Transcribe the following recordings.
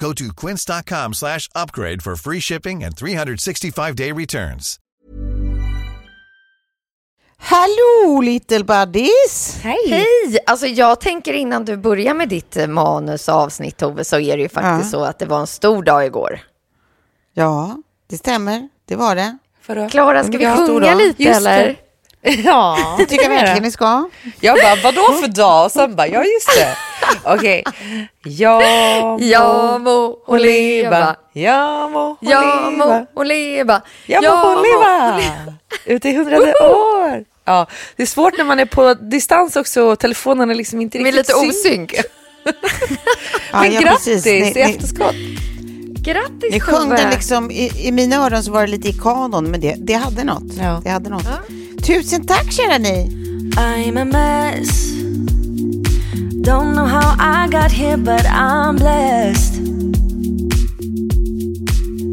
Go to quince.com slash upgrade for free shipping and 365-day returns. Hallå little buddies! Hej! Hej! Alltså jag tänker innan du börjar med ditt eh, manusavsnitt Tove så är det ju faktiskt Ja. så att det var en stor dag igår. Ja, det stämmer. Det var det. Klara, ska vi sjunga lite Just eller? det. Ja, Det tycker jag verkligen ni ska. Jag bara, vadå för dag? Och sen bara, ja just det. Okej. Ja må Ja må hon leva, Ja må ja må leva. hon leva, Ja må hon leva. Ut i hundrade år. Ja, det är svårt när man är på distans också och telefonen är liksom inte Med riktigt lite synk. osynk. Ja, Men ja, grattis i Ni, ni, efterskott. Grattis ni sjöng den liksom, i, i mina öron så var det lite i kanon, men det, det hade något. Ja. Det hade något. Tusen tack kära ni! I'm a mess. Don't know how I got here, but I'm blessed.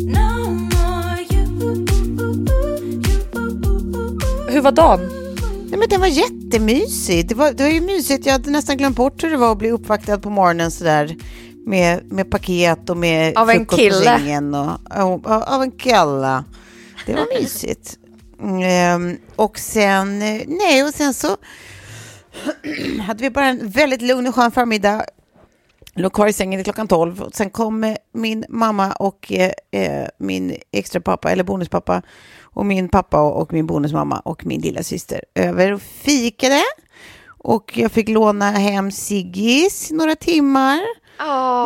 No more you. Hur var dagen? Nej, men den var jättemysig. Det var, det var ju mysigt. Jag hade nästan glömt bort hur det var att bli uppvaktad på morgonen sådär. Med, med paket och med Av en kille. sängen. Och, av, av en kille. Det var mysigt. Ehm, och sen, nej, och sen så hade vi bara en väldigt lugn och skön förmiddag. Låg kvar i sängen till klockan 12. Och sen kom eh, min mamma och eh, eh, min extra pappa, eller bonuspappa, och min pappa och, och min bonusmamma och min lilla syster över och fikade. Och jag fick låna hem Siggis några timmar.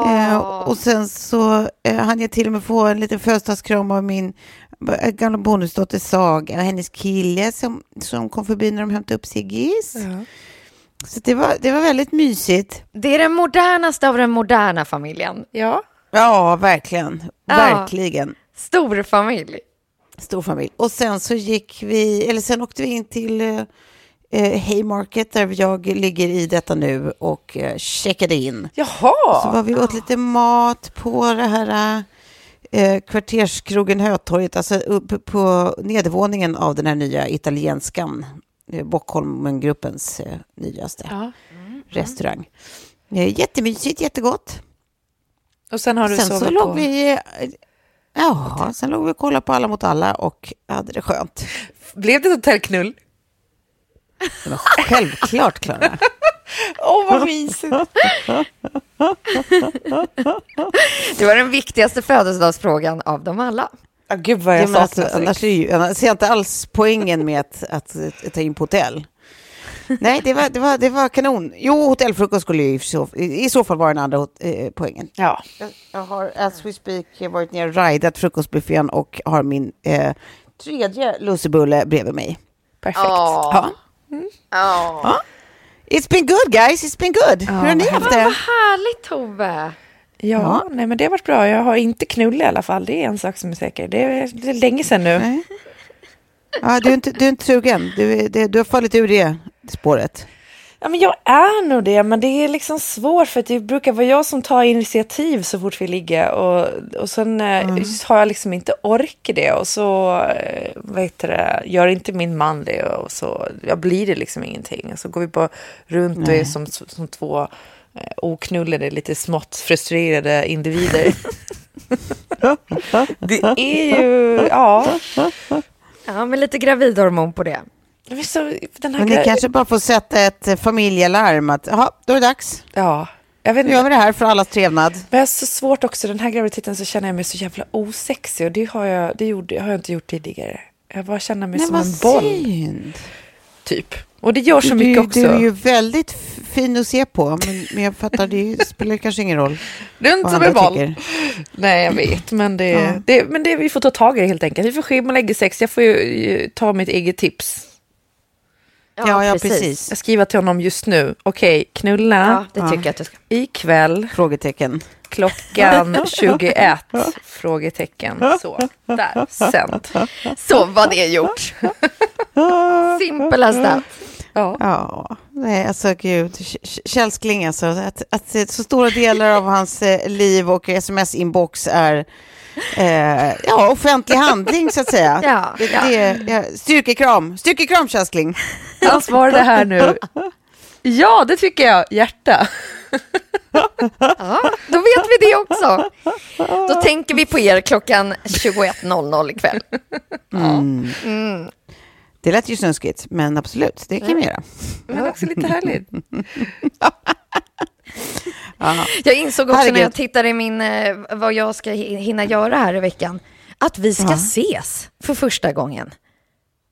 Eh, och sen så eh, hann jag till och med få en liten födelsedagskram av min gamla bonusdotter Saga och hennes kille som, som kom förbi när de hämtade upp Siggis. Så det var, det var väldigt mysigt. Det är den modernaste av den moderna familjen. Ja. Ja, verkligen. Ja. Verkligen. Stor familj. Stor familj. Och sen så gick vi, eller sen åkte vi in till eh, eh, Haymarket där jag ligger i detta nu och eh, checkade in. Jaha. Så var vi åt lite mat på det här eh, kvarterskrogen Hötorget, alltså uppe på nedervåningen av den här nya italienskan, eh, Bockholmengruppens eh, nyaste Ja. restaurang. Eh, jättemysigt, jättegott. Och sen har du Sen så sovit låg på... vi, eh, ja, sen låg vi och kollade på Alla mot alla och hade det skönt. Blev det ett hotellknull? Det var självklart, Klara. Åh, vad mysigt. Det var den viktigaste födelsedagsfrågan av dem alla. Ja, gud vad Ja, jag men alltså, saknar annars, ju, annars ser jag inte alls poängen med att, att, att ta in på hotell. Nej, det var, det, var, det var kanon. Jo, hotellfrukost skulle ju i så, i så fall vara den andra eh, poängen. Ja. Jag, jag har, as we speak, varit ner och ridat frukostbuffén och har min eh, tredje lussebulle bredvid mig. Perfekt. Ja. Ja. It's been good guys, it's been good. Hur har ni vad haft Vad det? härligt Tove. Ja, nej men det har varit bra. Jag har inte knull i alla fall. Det är en sak som är säker. Det är, det är länge sedan nu. Nej. Ja, du, är inte, du är inte sugen. Du, är- det, du har fallit ur det spåret. Ja, men jag är nog det, men det är liksom svårt för att det brukar vara jag som tar initiativ så fort vi ligger och, och sen mm. har jag liksom inte ork i det och så eh, vad heter det, gör inte min man det och så jag blir det liksom ingenting. Så går vi bara runt och är som, som två eh, oknullade, lite smått frustrerade individer. det är ju, ja. Ja, med lite gravidhormon på det. Så, Men ni kanske bara får sätta ett eh, familjelarm att, jaha, då är det dags. Ja, jag vet Nu gör vi det här för allas trevnad. Men jag har så svårt också, den här graviditeten så känner jag mig så jävla osexig och det har jag, det gjorde, har jag inte gjort tidigare. Jag bara känner mig Nej, som en boll, synd. typ. Och det gör så Du, mycket också. du är ju väldigt fin att se på, men, men jag fattar, det spelar kanske ingen roll. Runt vad som en boll. Nej, jag vet, men, det, Ja. det, men det, vi får ta tag i det helt enkelt. Vi får schemalägga sex, jag får ju ta mitt eget tips. Ja, ja, precis. Jag skriver till honom just nu. Okej, knulla Ja, det tycker jag att du ska. ikväll Frågetecken. klockan 21? Frågetecken. Så, där, sänt. Så var det gjort. Simple as that. Ja. Ja, nej, alltså gud, Kjell Skling alltså, att, att så stora delar av hans eh, liv och sms-inbox är eh, ja, offentlig handling så att säga. Ja, det, ja. det, ja, styrkekram, styrkekram Kjell Skling. Han svarade här nu. Ja, det tycker jag. Hjärta. Ja, då vet vi det också. Då tänker vi på er klockan 21.00 ikväll. Det lät ju snuskigt, men absolut, det kan vi göra. Men också lite härligt. Jag insåg också när Herregud. jag tittade i min, eh, vad jag ska hi- hinna göra här i veckan, att vi ska ses för första gången.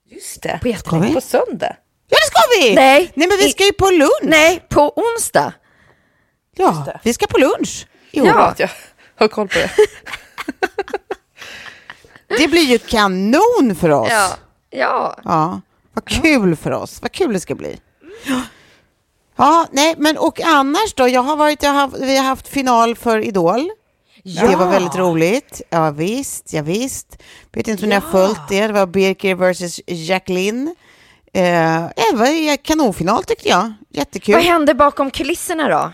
Just det. På jättelänge. vi? På söndag. Ja, det ska vi! Nej. Nej men vi ska ju på lunch. Nej, på onsdag. Ja, vi ska på lunch. Jo, Ja. Jag har koll på det. Det blir ju kanon för oss. Ja. Ja. Ja, vad kul för oss. Vad kul det ska bli. Ja, nej, men och annars då? Jag har varit, jag har, vi har haft final för Idol. Det var väldigt roligt. Ja, visst, ja, visst. Vet inte om ni har följt det. Det var Birker versus Jacqueline. Eh, det var ju kanonfinal tyckte jag. Jättekul. Vad hände bakom kulisserna då?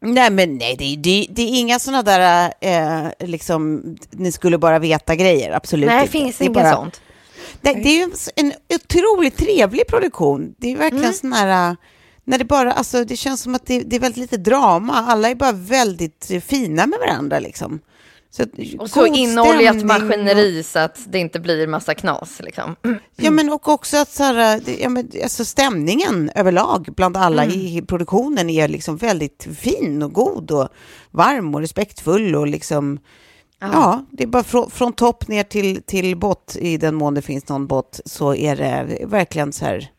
Nej, men nej, det, det, det är inga sådana där, eh, liksom, ni skulle bara veta grejer. Absolut Nej, inte. finns Det är inget bara- sånt. Nej, det är en otroligt trevlig produktion. Det är verkligen Mm. sån här, äh, när det bara, alltså det känns som att det, det är väldigt lite drama. Alla är bara väldigt fina med varandra liksom. Så, Och så inoljat maskineri så att det inte blir massa knas. Liksom. Och, ja, men och också att så här, ja, men, alltså stämningen överlag bland alla Mm. i produktionen är liksom väldigt fin och god och varm och respektfull och liksom Ja, det är bara från, från topp ner till, till bott, i den mån det finns någon bott, så är det verkligen så här...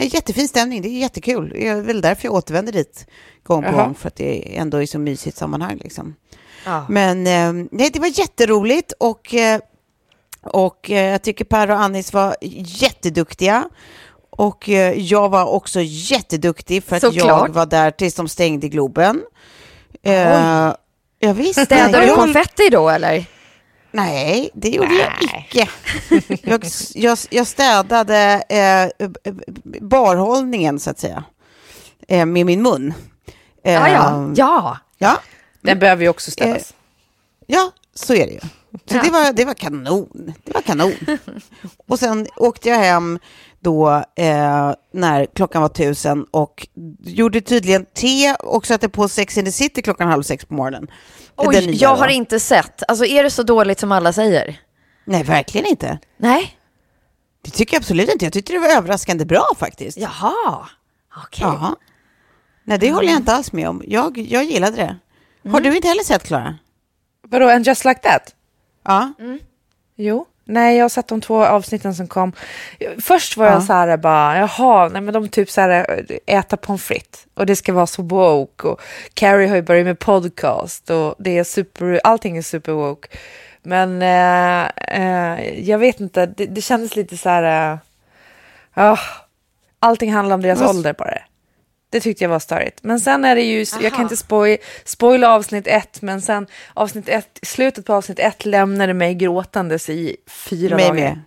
Är jättefin stämning, det är jättekul. Det är väl därför jag återvänder dit gång på Jaha. gång, för att det ändå är så mysigt sammanhang. Liksom. Ja. Men eh, nej, det var jätteroligt och, eh, och eh, jag tycker Per och Anis var jätteduktiga. Och eh, jag var också jätteduktig för att jag Såklart. var där tills de stängde Globen. Eh, ja, visst. Städade nej, du jag- konfetti då eller? Nej, det gjorde jag icke. Jag, jag, jag städade eh, barhållningen, så att säga, eh, med min mun. Eh, Ja, ja. ja. ja. Den behöver ju också städas. Ja, så är det ju. Så Ja. det, var, det var kanon. Det var kanon. Och sen åkte jag hem då eh, när klockan var tusen och gjorde tydligen te och satte på Sex and the City klockan halv sex på morgonen. Oj, den nya jag har inte sett. Alltså är det så dåligt som alla säger? Nej, verkligen inte. Nej. Det tycker jag absolut inte. Jag tyckte det var överraskande bra faktiskt. Jaha. Okej. Ja. Nej, det håller jag inte alls med om. Jag, jag gillade det. Har du inte heller sett, Klara? Vadå, en just like that? Ja. Jo. Nej, jag har sett de två avsnitten som kom. Först var jag så här bara, jaha, nej men de typ så här äta pommes frites och det ska vara så woke och Carrie har ju börjat med podcast och det är super, allting är super woke. Men eh, eh, jag vet inte, det, det kändes lite så här, eh, ah, allting handlar om deras Vad- ålder bara. Det tyckte jag var störigt. Men sen är det ju, jag kan Aha. inte spoil, spoila avsnitt ett, men sen avsnitt ett, slutet på avsnitt ett lämnade mig gråtandes i fyra Mig dagar. med.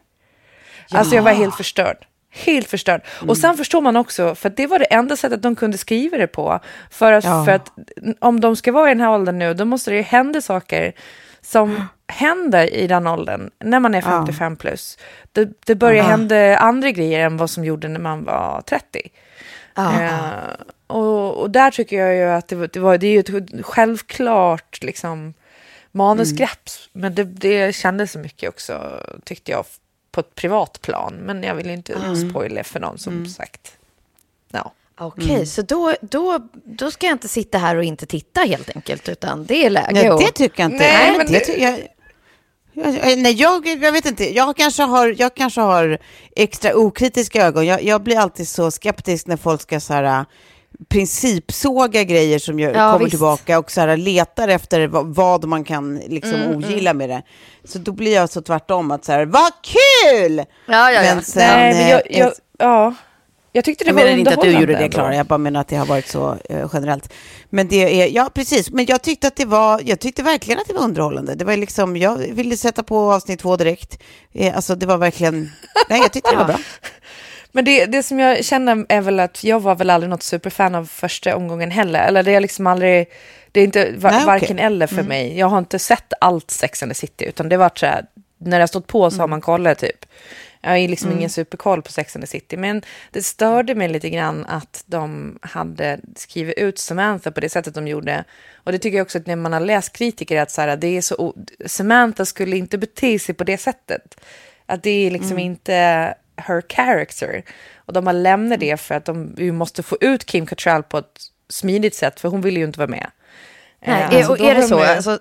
Alltså jag var helt förstörd. Helt förstörd. Och sen förstår man också, för det var det enda sättet de kunde skriva det på. För att, Ja. för att om de ska vara i den här åldern nu, då måste det ju hända saker som händer i den åldern, när man är 55 plus. Det, det börjar hända andra grejer än vad som gjorde när man var 30. Eh, och, och där tycker jag ju att det, var, det, var, det är ju ett självklart liksom, manusgrepp, men det, det kändes så mycket också, tyckte jag, på ett privat plan. Men jag vill inte spoila för någon, som sagt. Ja. Okej, så då, då, då ska jag inte sitta här och inte titta helt enkelt, utan det är läge Nej, det tycker jag inte. Nej, Nej, men det det- jag, nej, jag, jag vet inte. Jag kanske har, jag kanske har extra okritiska ögon. Jag, jag blir alltid så skeptisk när folk ska så här, äh, principsåga grejer som gör, Ja, kommer visst. tillbaka och så här, letar efter vad, vad man kan liksom Mm, ogilla med det. Så då blir jag så tvärtom att så här, vad kul! Ja, ja, ja. Men sen, Nej, men jag, eh, jag, ja. Jag tyckte det jag var menar inte att du gjorde det. Klara. Jag bara menar att det har varit så eh, generellt. Men det är, ja precis. Men jag tyckte att det var, jag tyckte verkligen att det var underhållande. Det var liksom, jag ville sätta på avsnitt två direkt. Eh, alltså det var verkligen, nej jag tyckte det var bra. Men det, det som jag känner är väl att jag var väl aldrig något superfan av första omgången heller. Eller det är liksom aldrig, det är inte va, Nej, varken eller för mig. Jag har inte sett allt Sex and the City, utan det var så här, när det har stått på så har man kollat typ. Jag har liksom ingen superkoll på Sex and the City, men det störde mig lite grann att de hade skrivit ut Samantha på det sättet de gjorde. Och det tycker jag också att när man har läst kritiker att så här, det är så, Samantha skulle inte bete sig på det sättet. Att det är liksom inte her character. Och de har lämnat det för att de måste få ut Kim Cattrall på ett smidigt sätt, för hon vill ju inte vara med. Nej, Eh, är, så och är det så? de- Alltså,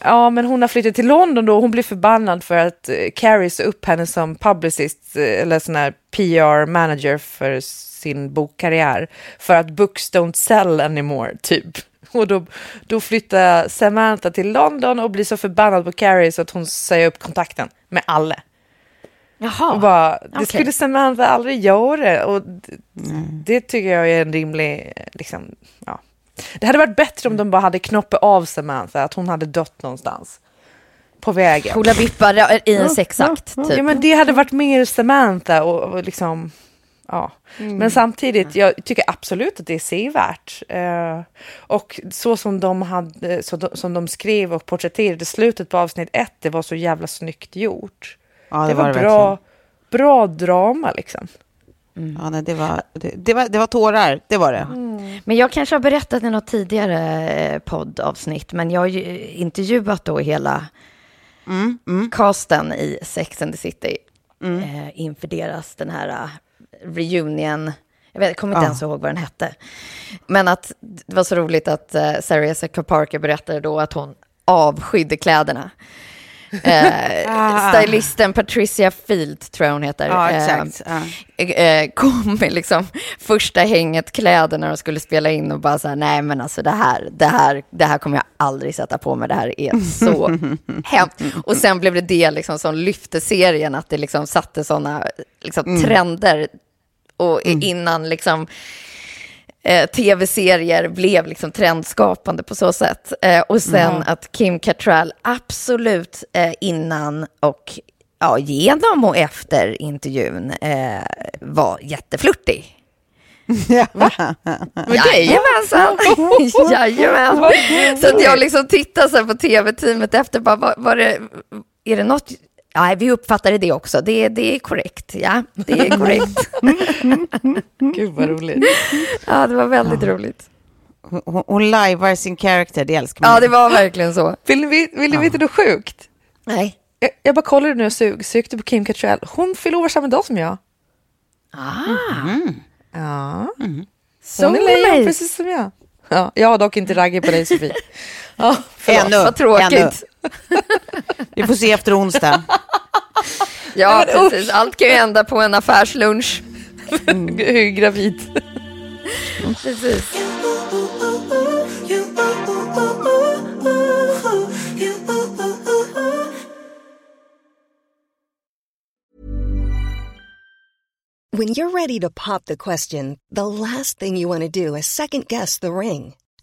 Ja, men hon har flyttat till London då och hon blir förbannad för att eh, Carrie sa upp henne som publicist eh, eller sån här PR-manager för sin bokkarriär för att books don't sell anymore, typ. Och då, då flyttar Samantha till London och blir så förbannad på Carrie så att hon säger upp kontakten med alla. jaha. Och bara, det okej. skulle Samantha aldrig göra. Och det, det tycker jag är en rimlig... Liksom, ja. Det hade varit bättre om de bara hade knoppat av Samantha, att hon hade dött någonstans på vägen. Coola vippar i en sexakt, typ. Ja, men det hade varit mer Samantha och, och liksom... Ja. Men samtidigt, jag tycker absolut att det är sevärt. Eh, och så som de, hade, så de, som de skrev och porträtterade slutet på avsnitt ett, det var så jävla snyggt gjort. Ja, det, var, det bra, bra drama liksom. Ja, nej, det, var, det, det, var, det var tårar, det var det. Men jag kanske har berättat i något tidigare eh, poddavsnitt, men jag har ju intervjuat då hela casten i Sex and the City eh, inför deras den här eh, reunion. Jag, vet, jag kommer inte Ja. ens ihåg vad den hette. Men att det var så roligt att eh, Sarah Jessica Parker berättade då att hon avskydde kläderna. Eh, stylisten Patricia Field, tror jag hon heter. Ja, eh, exakt. Ja. eh, kom med liksom första hänget kläder när de skulle spela in och bara så här, nej men alltså det här, det här, det här kommer jag aldrig sätta på mig, det här är så hemskt. Och sen blev det det liksom som lyfte serien, att det liksom satte sådana liksom, trender och innan liksom eh, tv-serier blev liksom trendskapande på så sätt. Eh, och sen att Kim Cattrall absolut eh, innan och ja, genom och efter intervjun eh, var jätteflörtig. Jajamensan! Jajamän! Så att jag liksom tittar så på tv-teamet efter, bara, var, var det, är det något? Nej, vi uppfattade det också. Det, det är korrekt. Ja, det är korrekt. Gud vad roligt. Ja, det var väldigt roligt. Hon, hon lajvar sin karaktär, det älskar man. Ja, det var verkligen så. Vill ni, vi- vill ni veta något sjukt? Nej. Jag, jag bara kollade nu och sug, sökte på Kim Cattrall. Hon fyller år samma dag som jag. Ah, Ja. så Hon är lejon precis som jag. Ja, jag har dock inte raggat på dig Sofie. Ja, förlåt. Ännu, Vad tråkigt. ännu. Vi får se efter onsdag. Ja, men precis. Allt kan ju hända på en affärslunch. Jag är gravid. Precis. When you're ready to pop the question, the last thing you want to do is second guess the ring.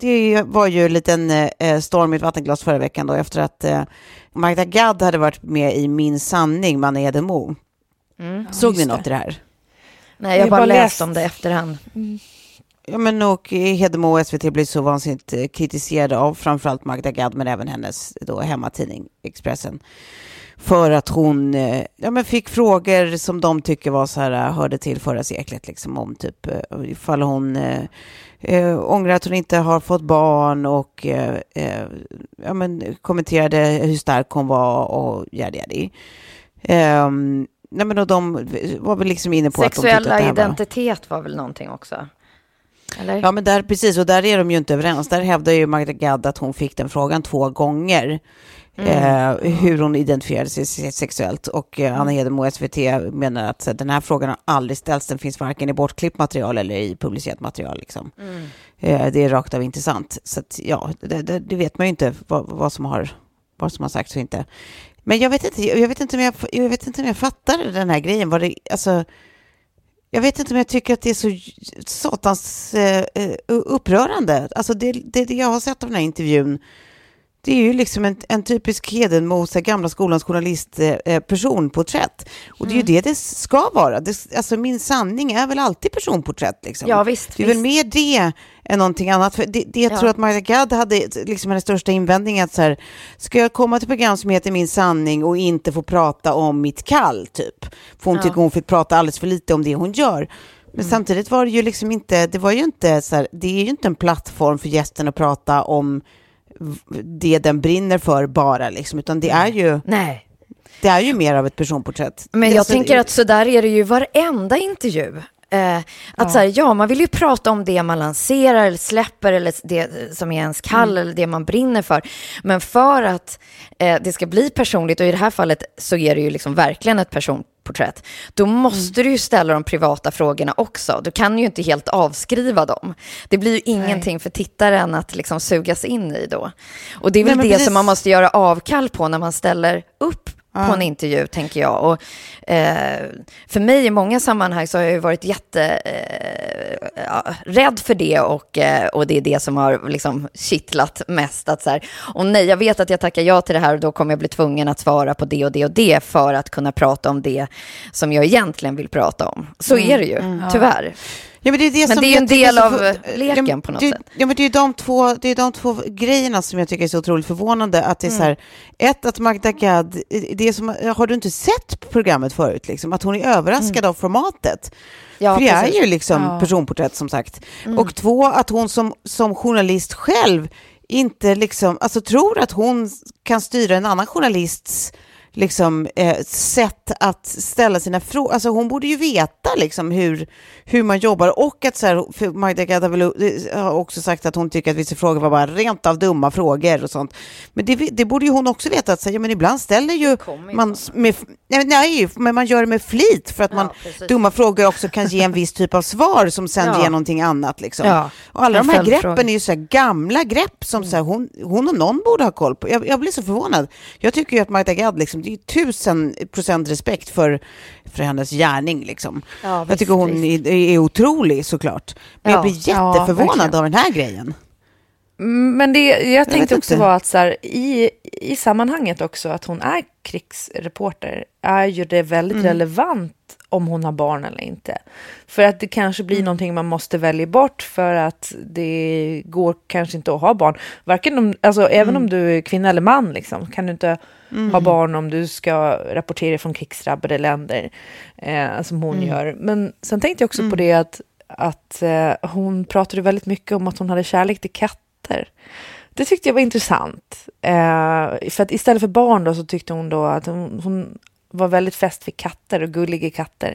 Det var ju en liten eh, storm i ett vattenglas förra veckan då efter att eh, Magda Gad hade varit med i Min sanning med Anna Edemo. Mm. Såg ni något i det här? Nej, jag har bara läst om det efterhand. Ja, men och Hedemo och SVT blev så vansinnigt eh, kritiserade av framförallt Magda Gad, men även hennes då hemmatidning Expressen. För att hon ja, men fick frågor som de tycker var så här, hörde till förra seklet, liksom om typ ifall hon eh, ångrar att hon inte har fått barn och eh, eh, ja, men kommenterade hur stark hon var och yadi yadi. Eh, nej, men och de var väl liksom inne på att de tyckte att Sexuella identitet var väl någonting också? Eller? Ja, men där, precis, och där är de ju inte överens. Där hävdar ju Magda Gad att hon fick den frågan två gånger. Eh, hur hon identifierade sig se- sexuellt. Och eh, Anna Hedemo, SVT, menar att den här frågan har aldrig ställts. Den finns varken i bortklippt material eller i publicerat material. Liksom. Eh, det är rakt av inte sant. Så att, ja, det, det, det vet man ju inte vad, vad, som har, vad som har sagts och inte. Men jag vet inte, jag vet inte, om jag, jag vet inte om jag fattar den här grejen. Vad det, alltså, jag vet inte om jag tycker att det är så satans eh, eh, upprörande. Alltså det, det, det jag har sett av den här intervjun, det är ju liksom en, en typisk Hedenmo, så här gamla skolans journalist, eh, eh, personporträtt. Och det är ju det det ska vara. Det, alltså min sanning är väl alltid personporträtt. Liksom. Ja, visst, det är väl visst. mer det än någonting annat. För det, det jag Ja. tror att Magda Gad hade, liksom hennes största invändning, att så här, ska jag komma till program som heter Min sanning och inte få prata om mitt kall, typ? För hon Ja. tycker hon fick prata alldeles för lite om det hon gör. Men Mm. samtidigt var det ju liksom inte, det var ju inte så här, det är ju inte en plattform för gästen att prata om det den brinner för bara liksom, utan det är ju, Nej. det är ju mer av ett personporträtt. Men jag alltså, tänker att så där är det ju varenda intervju. Eh, att så här, ja, man vill ju prata om det man lanserar eller släpper eller det som är ens kall Mm. eller det man brinner för. Men för att eh, det ska bli personligt, och i det här fallet så är det ju liksom verkligen ett personporträtt, då måste Mm. du ju ställa de privata frågorna också. Du kan ju inte helt avskriva dem. Det blir ju ingenting för tittaren att liksom sugas in i då. Och det är Nej, väl men det precis. som man måste göra avkall på när man ställer upp på en intervju, tänker jag. Och, eh, för mig i många sammanhang så har jag ju varit jätte eh, ja, för det och, eh, och det är det som har liksom kittlat mest. Att så här, och nej, jag vet att jag tackar ja till det här och då kommer jag bli tvungen att svara på det och det och det för att kunna prata om det som jag egentligen vill prata om. Så är det ju, tyvärr. Ja, men det är, det Men det är ju en del så av för- leken ja, på något det, sätt. Ja, men det är de två, det är de två grejerna som jag tycker är så otroligt förvånande. Att det är så Mm. här, ett, att Magda Gad, det som, har du inte sett programmet förut? Liksom? Att hon är överraskad av formatet. Mm. Ja, För det är ju liksom Ja. personporträtt som sagt. Mm. Och två, att hon som, som journalist själv inte liksom, alltså tror att hon kan styra en annan journalists liksom, eh, sätt att ställa sina frågor. Alltså hon borde ju veta liksom, hur, hur man jobbar och att så här, Magda Gad har, väl, eh, har också sagt att hon tycker att vissa frågor var bara rent av dumma frågor och sånt. Men det, det borde ju hon också veta att så här, ja, men ibland ställer ju man med, nej, nej, men man gör det med flit för att man precis. dumma frågor också kan ge en viss typ av svar som sen Ja. ger någonting annat. Liksom. Ja, Och alla de här greppen är ju så här gamla grepp som så här, hon, hon och någon borde ha koll på. Jag, jag blir så förvånad. Jag tycker ju att Magda Gad, liksom, det är tusen procent respekt för, för hennes gärning. Liksom. Ja, jag visst, tycker hon är, är otrolig såklart. Men Ja, jag blir ja, jätteförvånad verkligen. av den här grejen. Mm, Men det jag tänkte också inte. var att så här, i, i sammanhanget också att hon är krigsreporter är ju det väldigt Mm. relevant om hon har barn eller inte. För att det kanske blir Mm. någonting man måste välja bort för att det går kanske inte att ha barn. Varken om, alltså, Mm. Även om du är kvinna eller man liksom, kan du inte ha barn om du ska rapportera från krigsdrabbade länder eh, som hon Mm. gör. Men sen tänkte jag också på det att, att eh, hon pratade väldigt mycket om att hon hade kärlek till katter. Det tyckte jag var intressant. Eh, för att istället för barn då så tyckte hon då att hon, hon var väldigt fäst vid katter och gulliga katter.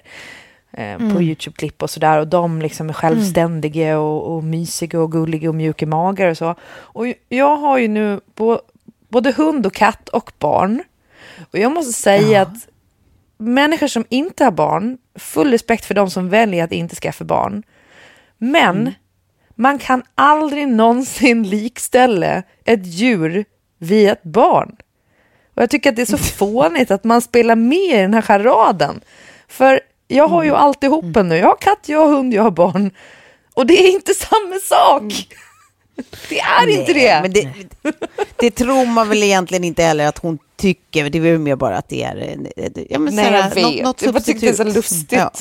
Eh, På Youtube-klipp och sådär. Och de liksom är självständiga och, och mysiga och gulliga och mjuka magar och så. Och jag har ju nu bo, både hund och katt och barn. Och jag måste säga att människor som inte har barn, full respekt för de som väljer att inte skaffa barn. Men man kan aldrig någonsin likställa ett djur vid ett barn. Och jag tycker att det är så fånigt att man spelar med i den här charaden. För jag har ju alltihopa nu. Jag har katt, jag har hund, jag har barn. Och det är inte samma sak. Det är inte det. Det, det tror man väl egentligen inte heller att hon tycker. Det är väl mer bara att det är... Ja, men Nej, så här, jag vet. Något, något jag bara tyckte det är så lustigt. Ja.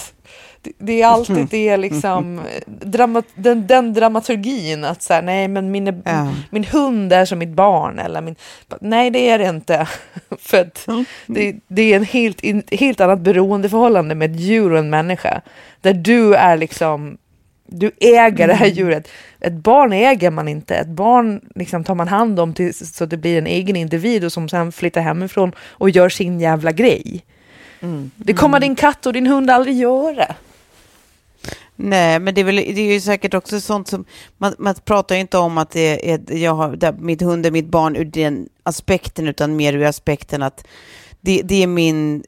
Det, det är alltid det liksom, drama, den, den dramaturgin att så här, nej men min, Ja. min hund är som mitt barn eller min, nej det är det inte. För att det, det är en helt, in, helt annat beroendeförhållande med ett djur och en människa. Där du är liksom, du äger det här djuret. Ett barn äger man inte. Ett barn liksom tar man hand om tills, så att det blir en egen individ och som sen flyttar hemifrån och gör sin jävla grej. Det kommer din katt och din hund aldrig göra. Nej, men det är, väl, det är ju säkert också sånt som... Man, man pratar ju inte om att det är, jag har, där, mitt hund är mitt barn ur den aspekten, utan mer ur aspekten att det, det är min...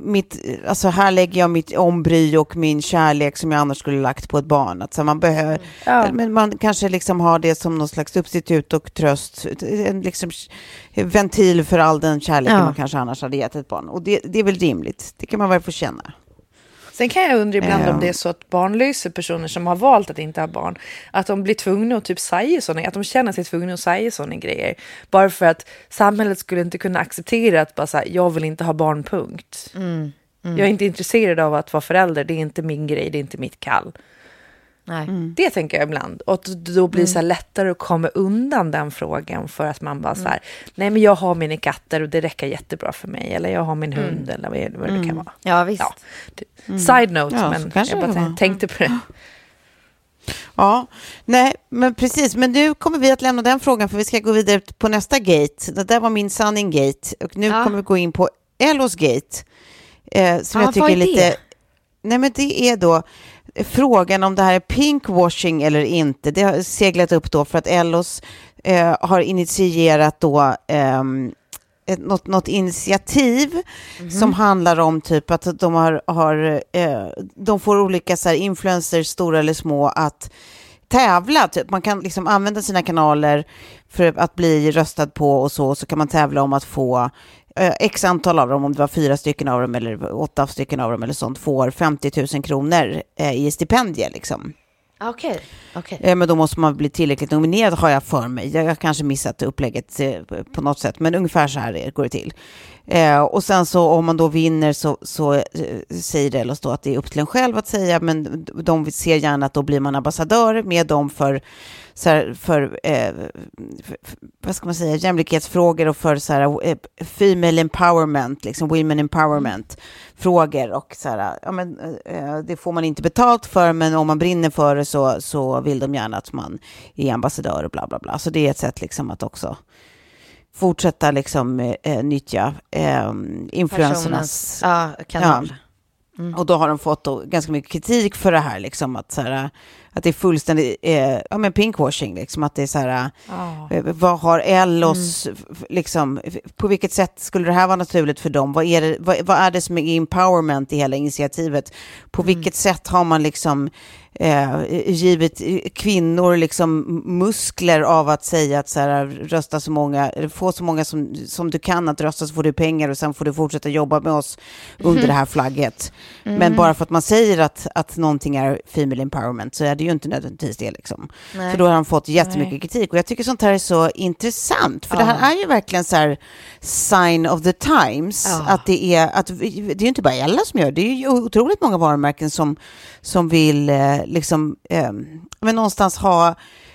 Mitt, alltså här lägger jag mitt ombry och min kärlek som jag annars skulle lagt på ett barn. Att så man behöver... Ja. Men man kanske liksom har det som någon slags substitut och tröst. En liksom ventil för all den kärleken Ja. man kanske annars hade gett ett barn. Och det, det är väl rimligt. Det kan man väl få känna. Sen kan jag undra ibland Ja. om det är så att barnlösa personer som har valt att inte ha barn, att de blir tvungna att typ säga sådana, att de känner sig tvungna att säga sådana grejer. Bara för att samhället skulle inte kunna acceptera att bara säga, jag vill inte ha barn, punkt. Jag är inte intresserad av att vara förälder, det är inte min grej, det är inte mitt kall. Nej. Det tänker jag ibland. Och då blir det så här lättare att komma undan den frågan för att man bara så här, nej men jag har mina katter och det räcker jättebra för mig. Eller jag har min hund eller vad vad det kan vara. Ja, visst. Ja. Side note, Ja, så men jag bara det var. tän- tänkte på det. Ja, nej, men precis. Men nu kommer vi att lämna den frågan för vi ska gå vidare på nästa gate. Det där var min sanning gate och nu Ja. kommer vi gå in på Ellos gate. Eh, som Ja, jag tycker vad är är lite... det? Nej, men det är då frågan om det här är pinkwashing eller inte. Det har seglat upp då för att Ellos eh, har initierat då ett, något, något initiativ som handlar om typ att de har, har eh, de får olika så här influencers, stora eller små, att tävla. Typ. Man kan liksom använda sina kanaler för att bli röstad på och så, så kan man tävla om att få eh, x antal av dem, om det var fyra stycken av dem eller åtta stycken av dem eller sånt, får 50 000 kronor eh, i stipendier liksom. Okej. okej. Eh, Men då måste man bli tillräckligt nominerad har jag för mig. Jag har kanske missat upplägget eh, på något sätt, men ungefär så här är- går det till. Eh, och sen så om man då vinner så, så eh, säger Delos då att det är upp till en själv att säga, men de ser gärna att då blir man ambassadör med dem för, så här, för, eh, för, för vad ska man säga, jämlikhetsfrågor och för så här, eh, female empowerment, liksom women empowerment frågor och så här, ja men eh, det får man inte betalt för, men om man brinner för det så, så vill de gärna att man är ambassadör och bla bla bla. Så det är ett sätt liksom att också fortsätta liksom eh, eh, nyttja eh, influencernas... Personens ja, kanal. Och då har de fått då ganska mycket kritik för det här, liksom att så här, att det är fullständigt eh, ja, men pinkwashing. Liksom, att det är så här, eh, vad har Ellos, f- liksom, på vilket sätt skulle det här vara naturligt för dem? Vad är det, vad, vad är det som är empowerment i hela initiativet? På vilket sätt har man liksom eh, givit kvinnor liksom muskler av att säga att så här, rösta så många, få så många som, som du kan att rösta så får du pengar och sen får du fortsätta jobba med oss under det här flagget. Men bara för att man säger att, att någonting är female empowerment så är det ju inte nödvändigtvis det. Liksom. Nej. Så då har han fått jättemycket kritik och jag tycker sånt här är så intressant för det här är ju verkligen så här sign of the times. Ja. Att det är, att, det är ju inte bara Ella som gör det, det är ju otroligt många varumärken som, som vill eh, liksom, eh, men någonstans ha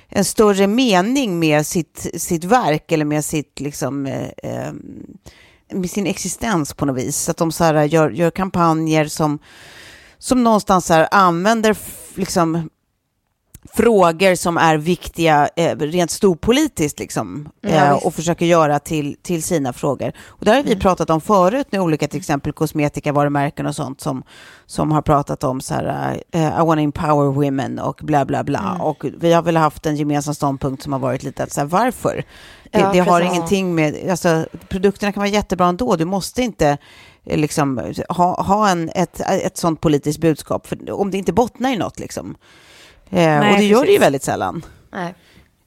en större mening med sitt, sitt verk eller med sitt liksom, eh, eh, med sin existens på något vis. Att de så här, gör, gör kampanjer som, som någonstans så här, använder liksom, frågor som är viktiga eh, rent storpolitiskt liksom, Ja, eh, visst. och försöker göra till, till sina frågor. Och det har vi pratat om förut med olika till exempel kosmetikavarumärken och sånt som, som har pratat om så här, eh, I want to empower women och bla bla bla. Och vi har väl haft en gemensam ståndpunkt som har varit lite att så här, varför? Det, Ja, det har ingenting med, alltså produkterna kan vara jättebra ändå, du måste inte eh, liksom ha, ha en, ett, ett sånt politiskt budskap, för om det inte bottnar i något liksom. Eh, och det gör det ju precis. väldigt sällan. Nej.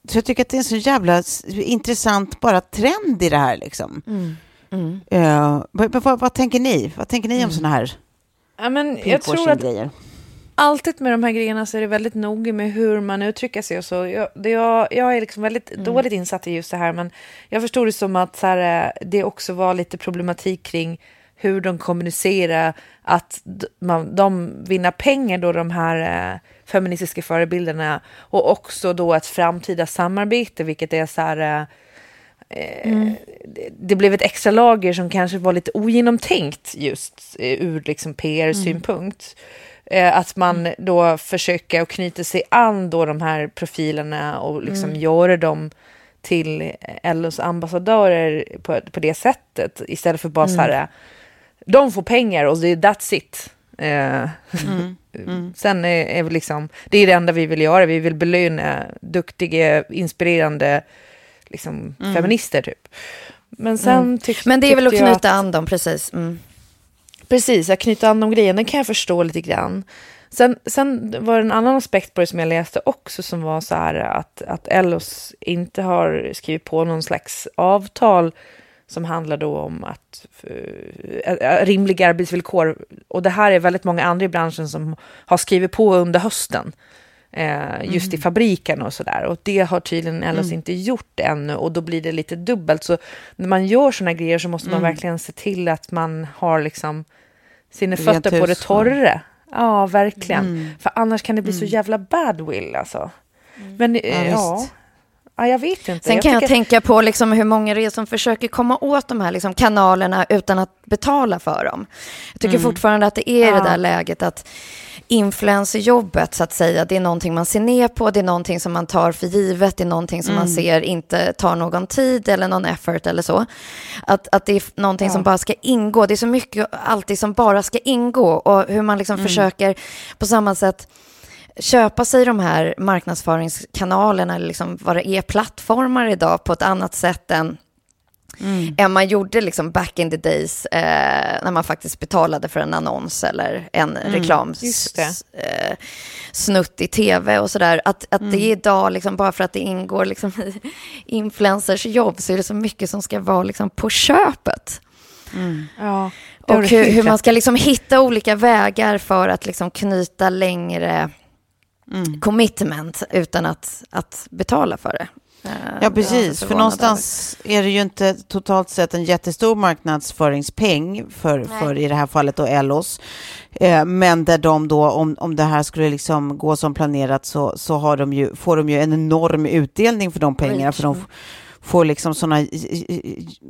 Så jag tycker att det är en så jävla intressant bara trend i det här liksom. Mm. Mm. Eh, vad, vad, vad tänker ni? Vad tänker ni om såna här Ja, men jag tror att grejer? alltid med de här grejerna så är det väldigt noga med hur man uttrycker sig och så. Jag, det, jag, jag är liksom väldigt dåligt insatt i just det här, men jag förstod det som att här, eh, det också var lite problematik kring hur de kommunicerar att man, de vinner pengar då de här feministiska förebilderna och också då ett framtida samarbete, vilket är så här eh, eh, det, det blev ett extra lager som kanske var lite ogenomtänkt just eh, ur liksom PR-synpunkt. Eh, att man då försöker att knyta sig an då de här profilerna och liksom göra dem till LOs ambassadörer på, på det sättet istället för bara så här, de får pengar och det är that's it. Eh, Sen är, är vi liksom, det är det enda vi vill göra, vi vill belöna duktiga, inspirerande liksom, feminister typ. Men sen tyck, Men det är väl att knyta an dem, precis. Mm. Precis, att knyta an de grejerna kan jag förstå lite grann. Sen, sen var det en annan aspekt på det som jag läste också som var så här att, att Ellos inte har skrivit på någon slags avtal som handlar då om att eh, rimliga arbetsvillkor. Och det här är väldigt många andra i branschen som har skrivit på under hösten. Eh, just i fabriken och sådär. Och det har tydligen Ellos inte gjort ännu och då blir det lite dubbelt. Så när man gör sådana grejer så måste man verkligen se till att man har liksom sina Rent fötter på det hus, torra. Ja, verkligen. För annars kan det bli så jävla badwill alltså. Men eh, ja, visst. Ja, jag vet inte. Sen kan jag tänka på liksom hur många det är som försöker komma åt de här liksom kanalerna utan att betala för dem. Jag tycker fortfarande att det är det där läget att influencerjobbet så att säga, det är någonting man ser ner på, det är någonting som man tar för givet, det är någonting som man ser inte tar någon tid eller någon effort eller så. Att, att det är någonting som bara ska ingå, det är så mycket alltid som bara ska ingå. Och hur man liksom försöker på samma sätt köpa sig de här marknadsföringskanalerna, eller liksom vad det är, plattformar idag på ett annat sätt än, än man gjorde liksom back in the days eh, när man faktiskt betalade för en annons eller en reklams just det. eh, i tv och sådär. Att, att det är idag, liksom, bara för att det ingår liksom, i influencers jobb, så är det så mycket som ska vara liksom, på köpet. Ja, det har Och hur, hur man ska liksom hitta olika vägar för att liksom knyta längre commitment utan att, att betala för det. Eh, Ja, precis. För någonstans är det ju inte totalt sett en jättestor marknadsföringspeng för, för i det här fallet då Ellos. Eh, men där de då, om, om det här skulle liksom gå som planerat så, så har de ju, får de ju en enorm utdelning för de pengarna. För de får liksom sådana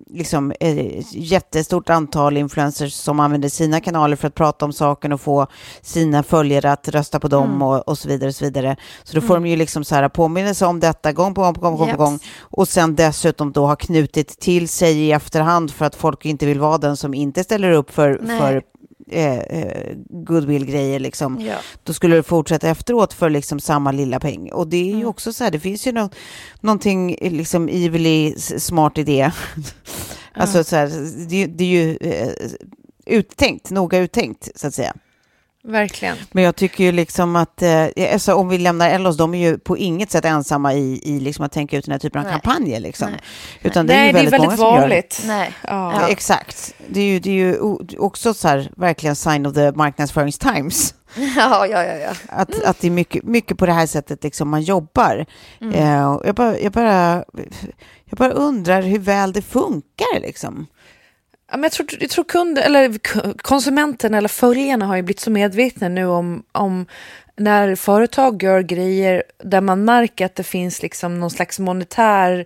liksom, eh, jättestort antal influencers som använder sina kanaler för att prata om saken och få sina följare att rösta på dem och, och så vidare. Och så, vidare. så då får de ju liksom så här påminnelse om detta gång på gång på gång, på gång. Och sen dessutom då ha knutit till sig i efterhand för att folk inte vill vara den som inte ställer upp för, Nej. för eh, eh, goodwill-grejer liksom. Ja. Då skulle du fortsätta efteråt för liksom samma lilla peng. Och det är Mm. ju också så här, det finns ju no någonting liksom evilly smart i det. alltså så här, det, är- det är ju eh, uttänkt, noga uttänkt så att säga. Verkligen. Men jag tycker ju liksom att, eh, alltså, om vi lämnar Ellos, de är ju på inget sätt ensamma i, i liksom att tänka ut den här typen av Nej. kampanjer. Liksom. Nej. Utan det är Nej, ju det är väldigt, väldigt många som gör det. vanligt. Nej. Ja. Ja. Exakt. Det är ju, det är ju också så här, verkligen sign of the marknadsförings times. Ja, ja, ja. ja. Att, att det är mycket, mycket på det här sättet liksom man jobbar. Mm. Eh, jag, bara, jag, bara, jag bara undrar hur väl det funkar. Liksom. Ja, men jag tror, jag tror kunder, eller konsumenterna konsumenten eller följarna har ju blivit så medvetna nu om, om när företag gör grejer där man märker att det finns liksom någon slags monetär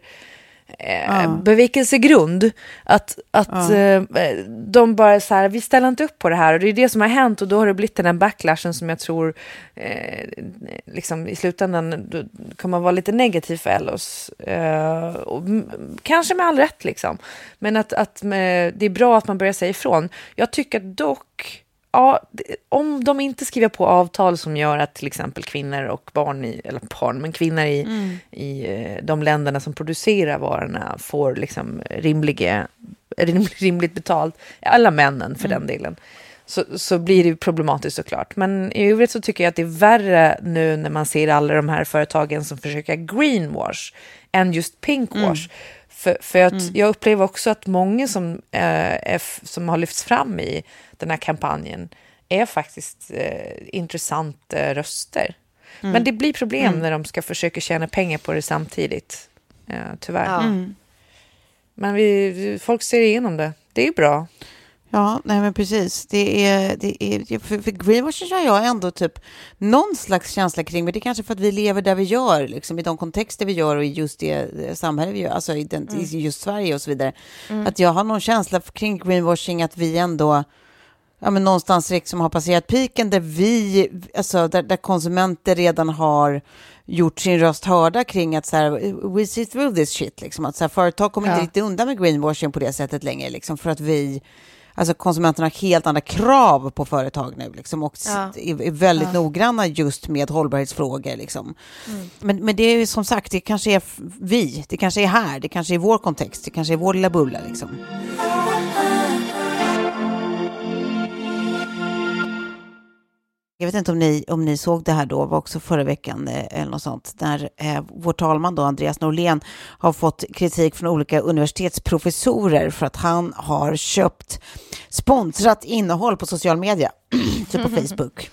eh, Ja. bevekelsegrund. Att, att Ja. eh, de bara så här, vi ställer inte upp på det här. Och det är det som har hänt och då har det blivit den här backlashen som jag tror eh, liksom i slutändan kommer vara lite negativ för Ellos. Eh, och kanske med all rätt liksom. Men att, att med, det är bra att man börjar säga ifrån. Jag tycker dock Ja, om de inte skriver på avtal som gör att till exempel kvinnor och barn, i, eller barn, men kvinnor i, i eh, de länderna som producerar varorna får liksom rimliga, rim, rimligt betalt, alla männen för den delen, så, så blir det problematiskt såklart. Men i övrigt så tycker jag att det är värre nu när man ser alla de här företagen som försöker greenwash än just pinkwash. För, för att jag upplever också att många som, eh, som har lyfts fram i den här kampanjen är faktiskt eh, intressanta röster. Men det blir problem när de ska försöka tjäna pengar på det samtidigt. Eh, tyvärr. Ja. Men vi, folk ser igenom det. Det är bra. Ja, nej men precis. Det är, det är, för, för greenwashing har jag ändå typ någon slags känsla kring, men det är kanske för att vi lever där vi gör, liksom, i de kontexter vi gör och i just det eh, samhälle vi gör, alltså i, den, i just Sverige och så vidare. Att jag har någon känsla kring greenwashing att vi ändå ja, men någonstans liksom har passerat piken där vi, alltså där, där konsumenter redan har gjort sin röst hörda kring att så här, we see through this shit, liksom. att så här, företag kommer Ja. inte riktigt undan med greenwashing på det sättet längre, liksom, för att vi, alltså konsumenterna har helt andra krav på företag nu, liksom, och Ja. är, väldigt noggranna just med hållbarhetsfrågor. Liksom. Men, men det är som sagt, det kanske är vi, det kanske är här, det kanske är vår kontext, det kanske är vår lilla bubbla. Liksom. Jag vet inte om ni, om ni såg det här då, var också förra veckan eh, eller något sånt, där eh, vår talman då, Andreas Norlén, har fått kritik från olika universitetsprofessorer för att han har köpt sponsrat innehåll på social media, typ på Facebook.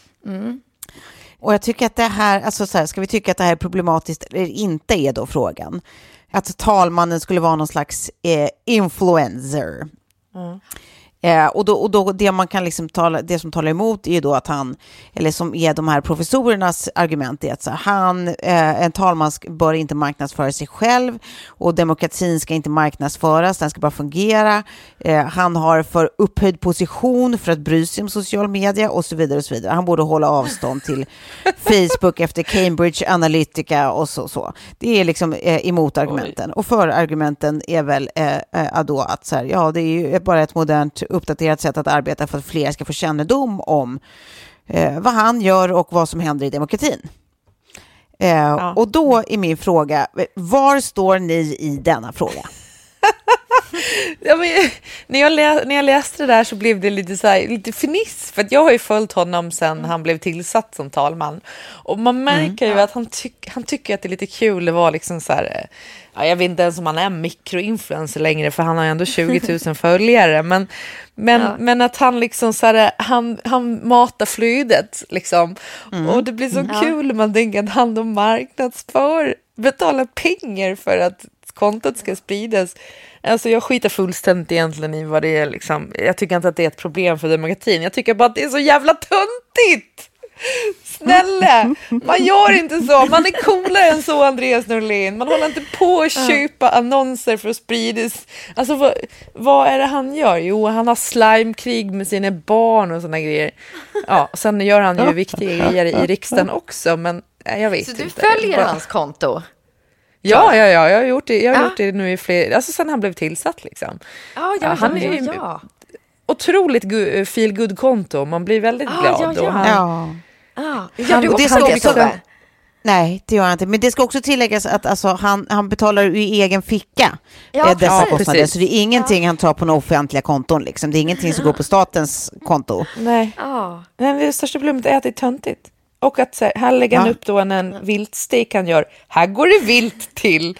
Och jag tycker att det här, alltså så här, ska vi tycka att det här är problematiskt eller inte är då frågan. Att talmannen skulle vara någon slags eh, influencer. Eh, och då, och då det man kan liksom tala, det som talar emot är ju då att han, eller som är de här professorernas argument, är att här, han, eh, en talman bör inte marknadsföra sig själv och demokratin ska inte marknadsföras, den ska bara fungera. Eh, han har för upphöjd position för att bry sig om social media och så vidare och så vidare. Han borde hålla avstånd till Facebook efter Cambridge Analytica och så. så. Det är liksom eh, emot argumenten. Och för argumenten är väl eh, eh, då att så här, ja, det är ju bara ett modernt uppdaterat sätt att arbeta för att fler ska få kännedom om eh, vad han gör och vad som händer i demokratin. Eh, Och då är min fråga, var står ni i denna fråga? Ja, men, när, jag lä- när jag läste det där så blev det lite, så här, lite fniss, för att jag har ju följt honom sen han blev tillsatt som talman. Och man märker ju att han, tyck, han tycker att det är lite kul att vara liksom så här, eh, ja, jag vet inte ens om han är mikroinfluencer längre, för han har ju ändå 20 000 följare. Men, men, men att han liksom så här, han, han matar flödet liksom. Och det blir så kul när man tänker att han då marknadsför, betalar pengar för att kontot ska spridas. Alltså jag skiter fullständigt egentligen i vad det är liksom. Jag tycker inte att det är ett problem för demokratin. Jag tycker bara att det är så jävla töntigt. Snälla, man gör inte så. Man är coolare än så, Andreas Norlén. Man håller inte på att köpa annonser för att spridas. Alltså vad, vad är det han gör? Jo, han har slimekrig med sina barn och sådana grejer. Ja, sen gör han ju viktiga grejer i riksdagen också, men jag vet Så inte. du följer Bara- hans konto? Ja, ja, ja, jag har gjort det, jag har Ja. gjort det nu i fler, alltså sen han blev tillsatt liksom. Ja, Ja, ja, han ja, är ju- ja, ja. otroligt gu- feel good konto Man blir väldigt Ah, glad. ja, ja. Han, Ja. Ah, gör du det, också- Tobbe? Nej, det gör han inte. Men det ska också tilläggas att alltså, han, han betalar ur egen ficka Ja, eh, dessa precis. kostnader. Precis. Så det är ingenting han tar på några offentliga konton. Liksom. Det är ingenting som går på statens konto. Nej. Ja. Men det största problemet är att det är töntigt. Och att så här, här lägger han Ja. upp då en, en viltstek han gör. Här går det vilt till.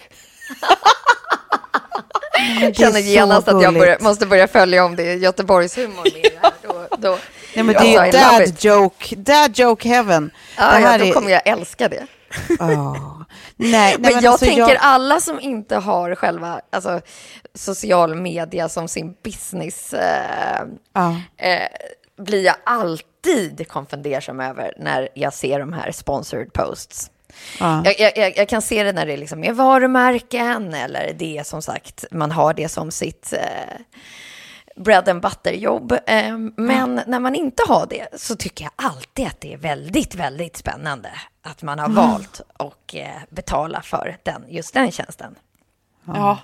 Jag känner genast att jag börjar, måste börja följa om det är Göteborgshumor med här. Då, då, Nej, men Ja, det är ju dad joke, dad joke heaven. ja, det här ja, då är... kommer jag älska det. Ja. Nej, nej, Men, jag alltså, tänker alla som inte har själva alltså, social media som sin business eh, Ja. eh, blir jag alltid konfundersam över när jag ser de här sponsored posts. Ja. Jag, jag- jag, kan se det när det liksom är varumärken eller det är som sagt, man har det som sitt eh, bread and butter-jobb. Eh, men när man inte har det så tycker jag alltid att det är väldigt, väldigt spännande att man har valt att eh, betala för den, just den tjänsten. Ja,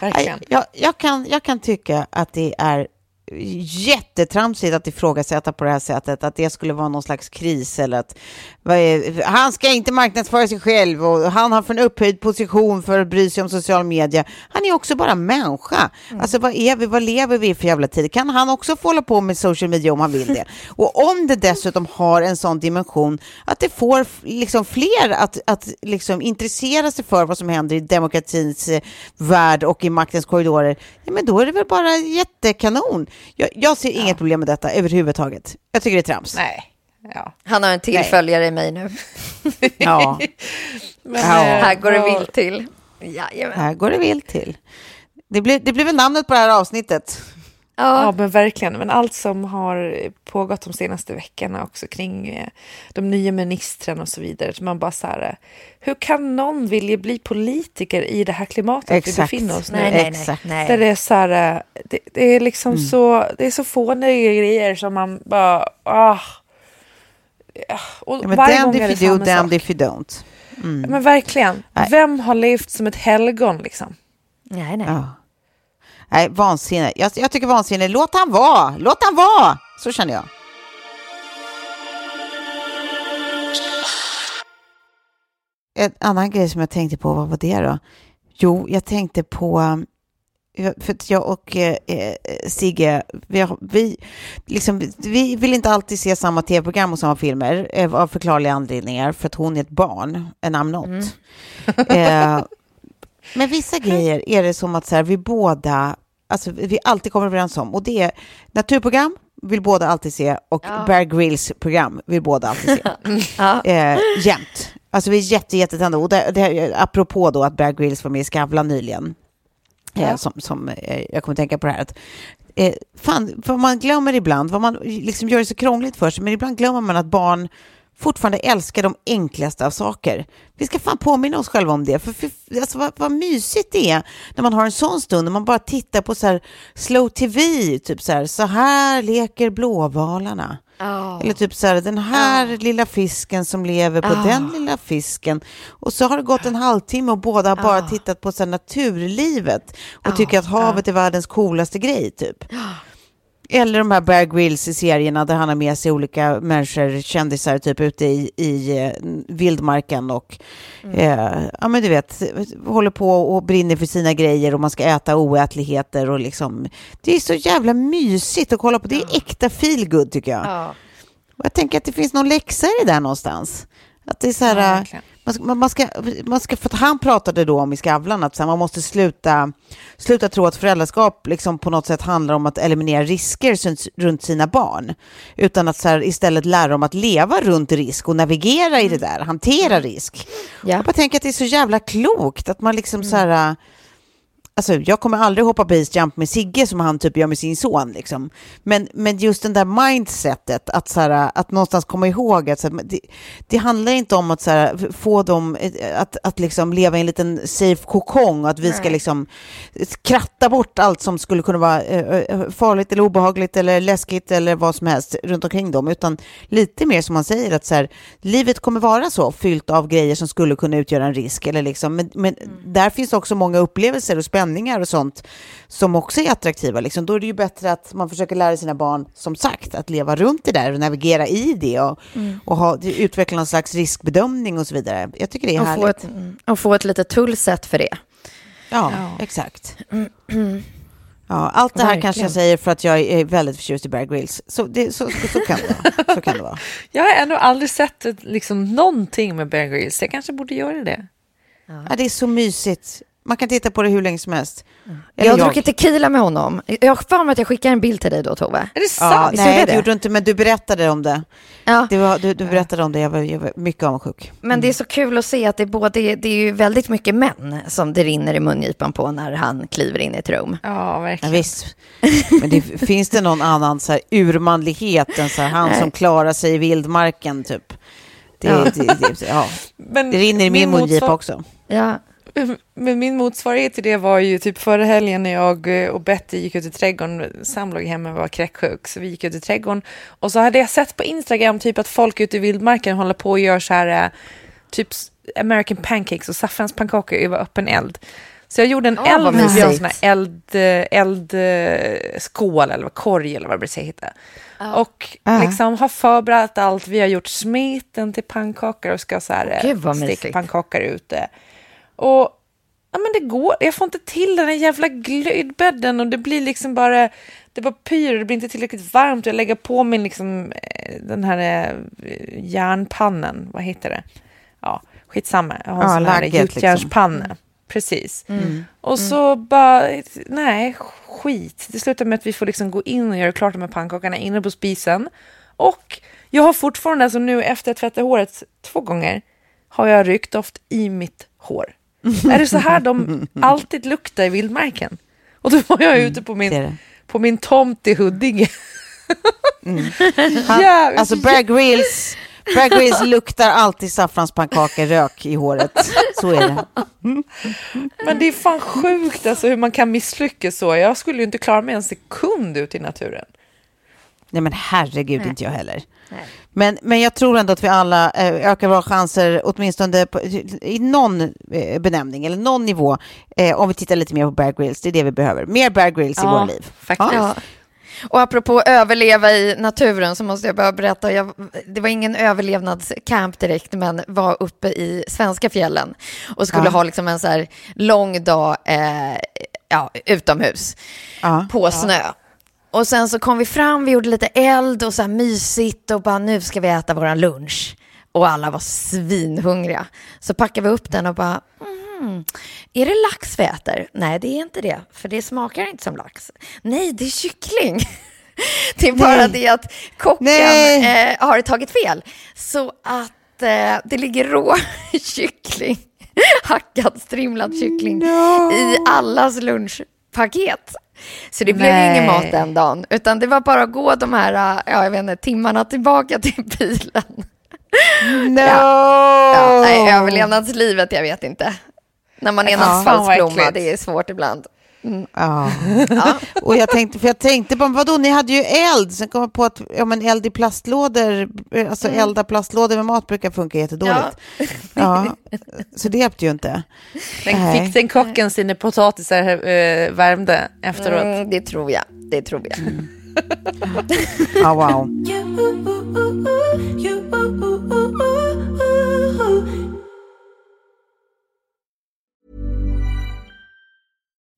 verkligen. Jag, jag, kan, jag kan tycka att det är jättetramsigt att ifrågasätta på det här sättet, att det skulle vara någon slags kris eller att är, han ska inte marknadsföra sig själv och han har för en upphöjd position för att bry sig om social media. Han är också bara människa. Alltså vad är vi, vad lever vi i för jävla tid? Kan han också få hålla på med social media om han vill det? Och om det dessutom har en sån dimension att det får liksom fler att, att liksom intressera sig för vad som händer i demokratins eh, värld och i maktens korridorer, ja, men då är det väl bara jättekanon. Jag, jag ser inget problem med detta överhuvudtaget. Jag tycker det är trams. Nej. Ja. Han har en till Nej. följare i mig nu. Ja, Men, Ja. eh, Här går det vilt till. Jajamän. här går det vilt till. Det blir, det blir väl namnet på det här avsnittet. Ja, Ja, men verkligen. Men allt som har pågått de senaste veckorna också kring eh, de nya ministrarna och så vidare. Så man bara så här, eh, hur kan någon vilja bli politiker i det här klimatet vi Exakt. befinner oss nu? nej, nej, nej. Där nej. det är så här, eh, det, det är liksom så, det är så fåniga grejer som man bara, ah. Ja, Och Ja, men damned if you do, damned if you don't. Mm. Men verkligen, Nej. vem har levt som ett helgon liksom? nej, nej. Ja. Nej, vansinne. Jag, jag tycker vansinne. Låt han vara. Låt han vara. Så känner jag. En annan grej som jag tänkte på, vad var det då? Jo, jag tänkte på, eh, för att jag och eh, eh, Sigge, vi, har- vi, liksom, vi vill inte alltid se samma tv-program och samma filmer eh, av förklarliga anledningar, för att hon är ett barn, and I'm not. Eh, men vissa grejer är det som att så här, vi båda, alltså vi alltid kommer överens om, och det är naturprogram vill båda alltid se och Ja. Bear Grylls program vill båda alltid se. Ja. eh, jämt. Alltså vi är jätte, jättetända. Och det, det, apropå då att Bear Grylls var med i Skavlan nyligen, eh, Ja. som, som eh, jag kommer tänka på det här, att eh, fan, vad man glömmer ibland, vad man liksom gör det så krångligt för sig, men ibland glömmer man att barn fortfarande älskar de enklaste av saker. Vi ska fan påminna oss själva om det. För, för, alltså, vad, vad mysigt det är när man har en sån stund, när man bara tittar på så här slow tv, typ så här, så här leker blåvalarna. Ja. Eller typ så här, den här lilla fisken som lever på Ah. den lilla fisken. Och så har det gått en halvtimme och båda har bara tittat på så naturlivet och tycker att havet är världens coolaste grej, typ. Eller de här Bear Grylls i serierna där han har med sig olika människor, kändisar, typ ute i, i eh, vildmarken och eh, ja men du vet, håller på och brinner för sina grejer och man ska äta oätligheter och liksom, det är så jävla mysigt att kolla på. Det är äkta feelgood tycker jag. Ja. Och jag tänker att det finns någon läxa i det där någonstans. Att det är så här, Ja, äh, verkligen. Man ska, man- ska, man ska, för han pratade då om i Skavlan att man måste sluta, sluta tro att föräldraskap liksom på något sätt handlar om att eliminera risker runt- sina barn. Utan att här, istället lära dem att leva runt risk och navigera i det där, hantera risk. Ja. Jag bara tänker att det är så jävla klokt att man liksom så här... Alltså, jag kommer aldrig hoppa base jump med Sigge som han typ gör med sin son. Liksom. Men, men just den där mindsetet, att, så här, att någonstans komma ihåg att så här, det, det handlar inte om att så här, få dem eh, att, att liksom leva i en liten safe kokong och att vi ska liksom kratta bort allt som skulle kunna vara eh, eh, farligt eller obehagligt eller läskigt eller vad som helst runt omkring dem, utan lite mer som man säger att så här, livet kommer vara så fyllt av grejer som skulle kunna utgöra en risk. Eller liksom, men men där finns också många upplevelser och spänningar klänningar och sånt som också är attraktiva. Liksom. Då är det ju bättre att man försöker lära sina barn, som sagt, att leva runt det där och navigera i det och, Mm. och ha, utveckla någon slags riskbedömning och så vidare. Jag tycker det är Och få, härligt. ett, och få ett litet tullset för det. Ja, exakt. Ja, allt det här Verkligen. kanske jag säger för att jag är väldigt förtjust i Bear Grylls. Så, det, så, så, kan det vara. Så kan det vara. Jag har ändå aldrig sett ett, liksom, någonting med Bear Grylls. Jag kanske borde göra det. Ja, det är så mysigt. Man kan titta på det hur länge som helst. Eller Jag har druckit tequila med honom. Jag har för mig att jag skickade en bild till dig då, Tove. Är det Ja, sant? Visst nej, det det? gjorde du inte, men du berättade om det. Ja. det var, du, du berättade om det, jag var, jag var mycket avundsjuk. Men det är så kul att se att det är, både, det är ju väldigt mycket män som det rinner i mungipan på när han kliver in i ett rum. Ja, Ja, verkligen. visst. Men det, finns det någon annan så här, urmanlighet än så här, han som klarar sig i vildmarken, typ? Det, Ja. det, det, ja. Men det rinner i min mungipa motsvar- också. Ja, Men min motsvarighet till det var ju typ förra helgen när jag och Betty gick ut i trädgården. Sam låg hemma och var kräksjuk, så vi gick ut i trädgården. Och så hade jag sett på Instagram typ att folk ute i vildmarken håller på och gör så här eh, typ American pancakes och saffranspannkakor över öppen eld. Så jag gjorde en Åh, eld, vad med en sån här eld, eh, eldskål eller korg eller vad det brukar heta. Och Ja. liksom har förberett allt. Vi har gjort smeten till pannkakor och ska så här Gud, vad eh, mysigt. steka pannkakor ute. Och ja, men det går, jag får inte till den jävla glödbädden och det blir liksom bara, det bara pyr och det blir inte tillräckligt varmt. Jag lägger på min liksom, eh, den här eh, järnpannen, vad heter det? Ja, skitsamma. Jag har en Ja, sån här gjutjärnspanna. Precis. Mm. Och så bara, nej, skit. Det slutar med att vi får liksom gå in och göra klart de här pannkakorna inne på spisen. Och jag har fortfarande, alltså nu efter att tvätta håret två gånger, har jag ryckdoft i mitt hår. Är det så här de alltid luktar i vildmarken? Och då var jag ute på min, det. på min tomt i Huddinge. Han, Jävligt- alltså Grylls, Bear Grylls luktar alltid saffranspannkakor rök i håret. Så är det. Men det är fan sjukt alltså hur man kan misslyckas så. Jag skulle ju inte klara mig en sekund ute i naturen. Nej men herregud, inte jag heller. Men, men jag tror ändå att vi alla eh, ökar våra chanser, åtminstone på, i någon eh, benämning eller någon nivå, eh, om vi tittar lite mer på Bear Grylls. Det är det vi behöver. Mer Bear Grylls i Ja, våra liv. faktiskt. Ja. Och apropå överleva i naturen så måste jag bara berätta, jag, det var ingen överlevnadscamp direkt, men var uppe i svenska fjällen och skulle Ja. ha liksom en så här lång dag eh, ja, utomhus Ja. på snö. Och sen så kom vi fram, vi gjorde lite eld och så här mysigt och bara nu ska vi äta våran lunch. Och alla var svinhungriga. Så packade vi upp den och bara, mm, är det lax vi äter? Nej, det är inte det, för det smakar inte som lax. Nej, det är kyckling. Det är bara Nej. det att kocken eh, har tagit fel. Så att eh, det ligger rå kyckling, hackad strimlad kyckling i allas lunchpaket. Så det blev Nej. ingen mat den dagen, utan det var bara att gå de här ja, jag vet inte, timmarna tillbaka till bilen. No! Ja, nej, överlevnadslivet, jag vet inte. När man är en Ja, asfaltsblomma, det är svårt ibland. Ja. Och jag tänkte, för jag tänkte på, vadå, ni hade ju eld, sen kom jag på att ja, men eld i plastlådor, alltså elda plastlådor med mat brukar funka jättedåligt. Ja. Så det hjälpte ju inte. Men Nej. fick den kocken sina potatisar eh, värmda efteråt? Mm, det tror jag, det tror jag. Ja, wow.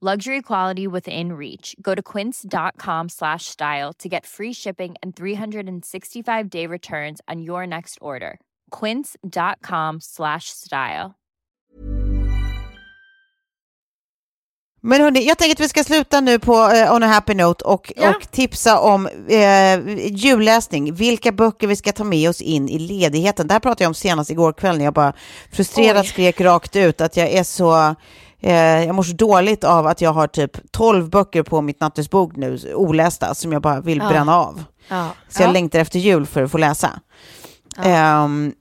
Luxury quality within reach. Go to quince.com slash style to get free shipping and 365 day returns on your next order. Quince.com slash style. Men hörni, jag tänker att vi ska sluta nu på uh, On a Happy Note och, Ja. och tipsa om uh, julläsning. Vilka böcker vi ska ta med oss in i ledigheten. Det här pratade jag om senast igår kväll när jag bara frustrerat Oj. skrek rakt ut att jag är så... eh, jag mår så dåligt av att jag har typ 12 böcker på mitt nattduksbord nu, olästa, som jag bara vill Ja. bränna av. Ja. Så jag Ja. längtar efter jul för att få läsa. Ehm,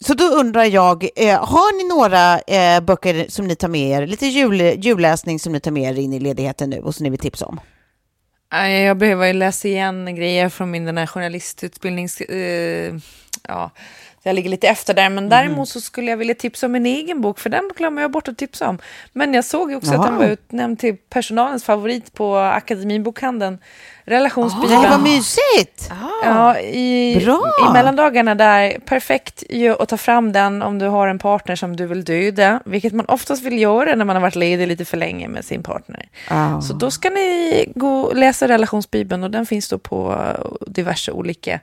så då undrar jag, eh, har ni några eh, böcker som ni tar med er, lite jul, julläsning som ni tar med er in i ledigheten nu och som ni vill tipsa om? Jag behöver ju läsa igen grejer från min den här journalistutbildnings... Eh, ja, jag ligger lite efter där, men däremot så skulle jag vilja tipsa om min egen bok, för den glömmer jag bort att tipsa om. Men jag såg också att den var utnämnd till personalens favorit på Akademibokhandeln, Relationsbibeln. Nej, vad mysigt! Ja, i, Bra. i mellandagarna där, perfekt ju att ta fram den om du har en partner som du vill döda, vilket man oftast vill göra när man har varit ledig lite för länge med sin partner. Ah. Så då ska ni gå och läsa relationsbibeln och den finns då på diverse olika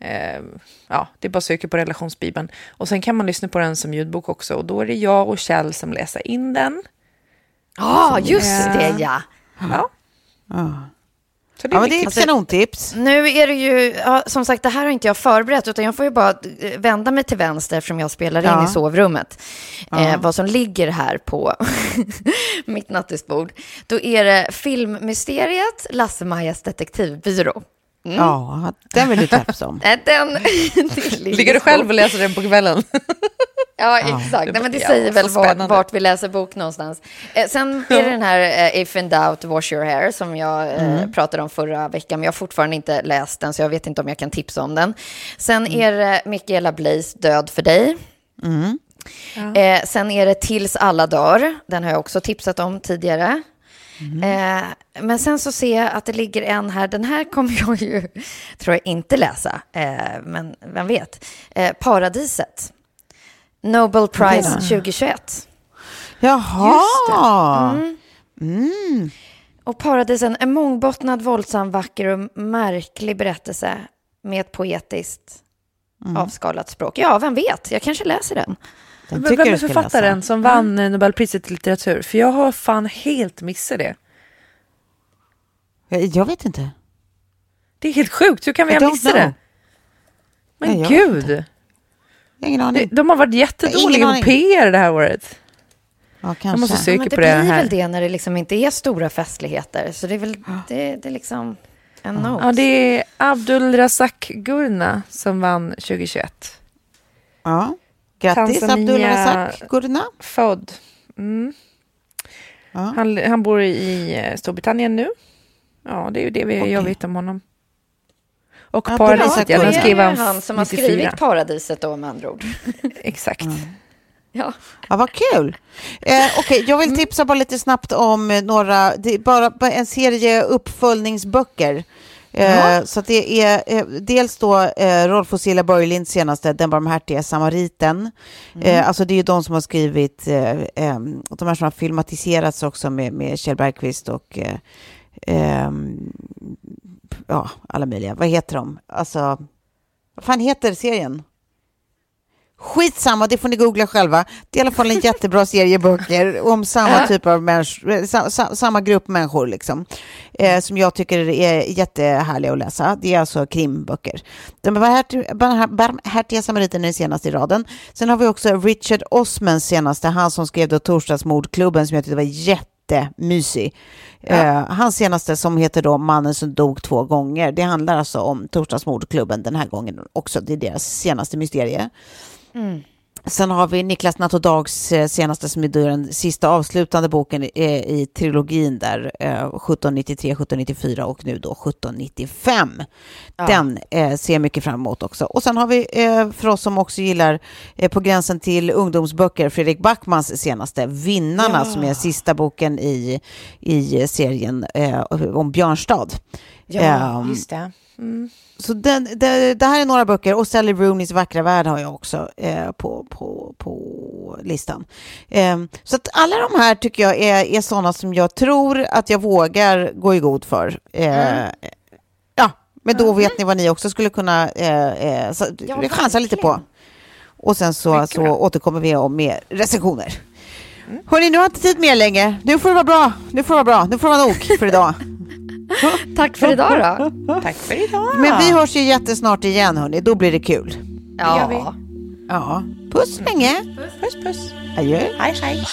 eh, Ja, det är bara att söka på relationsbibeln. Och sen kan man lyssna på den som ljudbok också. Och då är det jag och Kjell som läser in den. Ja, just Eh, det ja. Ja, Ah. så det är Ja, men det är ett kanontips. Nu är det ju, ja, som sagt, det här har inte jag förberett, utan jag får ju bara eh, vända mig till vänster eftersom jag spelar in Ja. i sovrummet. Ja. Eh, vad som ligger här på mitt nattduksbord. Då är det filmmysteriet Lasse-Majas detektivbyrå. Mm. Ja, den vill du tipsa om. Den, Ligger du själv och läser den på kvällen? Ja, Ja. exakt. Nej, men det Ja, säger väl vart, spännande. vart vi läser bok någonstans. Eh, sen är det den här eh, If in doubt, wash your hair som jag eh, Mm. pratade om förra veckan. Men jag har fortfarande inte läst den, så jag vet inte om jag kan tipsa om den. Sen Mm. är det Michaela Blaise, Död för dig. Eh, sen är det Tills alla dör. Den har jag också tipsat om tidigare. Eh, men sen så ser jag att det ligger en här. Den här kommer jag ju, tror jag, inte läsa. Eh, men vem vet. Eh, Paradiset. Nobel Prize 2021. Jaha! Mm. Mm. Och Paradisen, en mångbottnad, våldsam, vacker och märklig berättelse med ett poetiskt avskalat språk. Ja, vem vet? Jag kanske läser den. Den Vem du är författaren läsa. som vann eh, Nobelpriset i litteratur? För jag har fan helt missat det. Jag, jag vet inte. Det är helt sjukt, hur kan vi I ha missat know. det? Men Nej, gud, ingen aning. de har varit Jag har jättedåliga ingen på aning. PR det här året. Ja, Jag måste kanske. söka men det på blir det här. väl det när det liksom inte är stora festligheter. Så det är väl det, det är liksom en nos. Ja, det är Abdul Razak Gurna som vann 2021. Ja. Grattis Tanzania- Abdul Razak Gurna. Född. Mm. Ja. Han, han bor i eh, Storbritannien nu. Ja, det är ju det vi, jag Okej. vet om honom. Och Ja, Paradiset, är ja, skrev är han han som har 94. skrivit Paradiset då med andra ord. Exakt. Ja. Ja, vad kul. Eh, Okej, jag vill tipsa bara lite snabbt om eh, några, det är bara bara en serie uppföljningsböcker. Eh, Så det är eh, dels då eh, Rolf och Cilla Börjlinds senaste Den barmhärtiga samariten. Eh, alltså det är ju de som har skrivit, eh, eh, de här som har filmatiserats också med, med Kjell Bergqvist och eh, ehm, ja, alla möjliga. Vad heter de? Alltså, vad fan heter serien? Skitsamma, det får ni googla själva. Det är i alla fall en jättebra serie böcker om samma typ av människor, sa, samma grupp människor liksom. Eh, som jag tycker är jättehärliga att läsa. Det är alltså krimböcker. Den barmhärtiga samariten är den senaste i raden. Sen har vi också Richard Osmans senaste, han som skrev då Torsdagsmordklubben som jag tyckte var jättemysig. Ja. Eh, hans senaste som heter då Mannen som dog två gånger. Det handlar alltså om Torsdagsmordklubben den här gången också. Det är deras senaste mysterie. Mm. Sen har vi Niklas Nattodags eh, senaste som är den sista avslutande boken i trilogin där, 1793, eh, 1794 och nu då 1795. Ja. Den eh, ser jag mycket fram emot också. Och sen har vi för oss som också gillar på gränsen till ungdomsböcker Fredrik Backmans senaste Vinnarna ja. som är sista boken i, i serien om Björnstad. Ja, um, just det. Mm så den, det, det, här är några böcker och Sally Rooneys vackra värld har jag också eh, på, på, på listan. Eh, så att alla de här tycker jag är, är sådana som jag tror att jag vågar gå i god för. Eh, mm. Ja, men då vet ni vad ni också skulle kunna eh, eh så, ja, chansa lite på. Och sen så, så återkommer vi om med recensioner. Mm. Hörni, nu har jag inte tid mer länge. Nu får det vara bra. Nu får det vara bra. Nu får det vara nog för idag. Tack för idag då. Tack för idag. Men vi hörs ju jättesnart igen hörni. Då blir det kul. Ja. Det gör vi. Ja. Puss länge. Puss, puss, puss. Adjö. Hej, hej.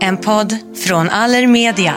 En podd från Allermedia.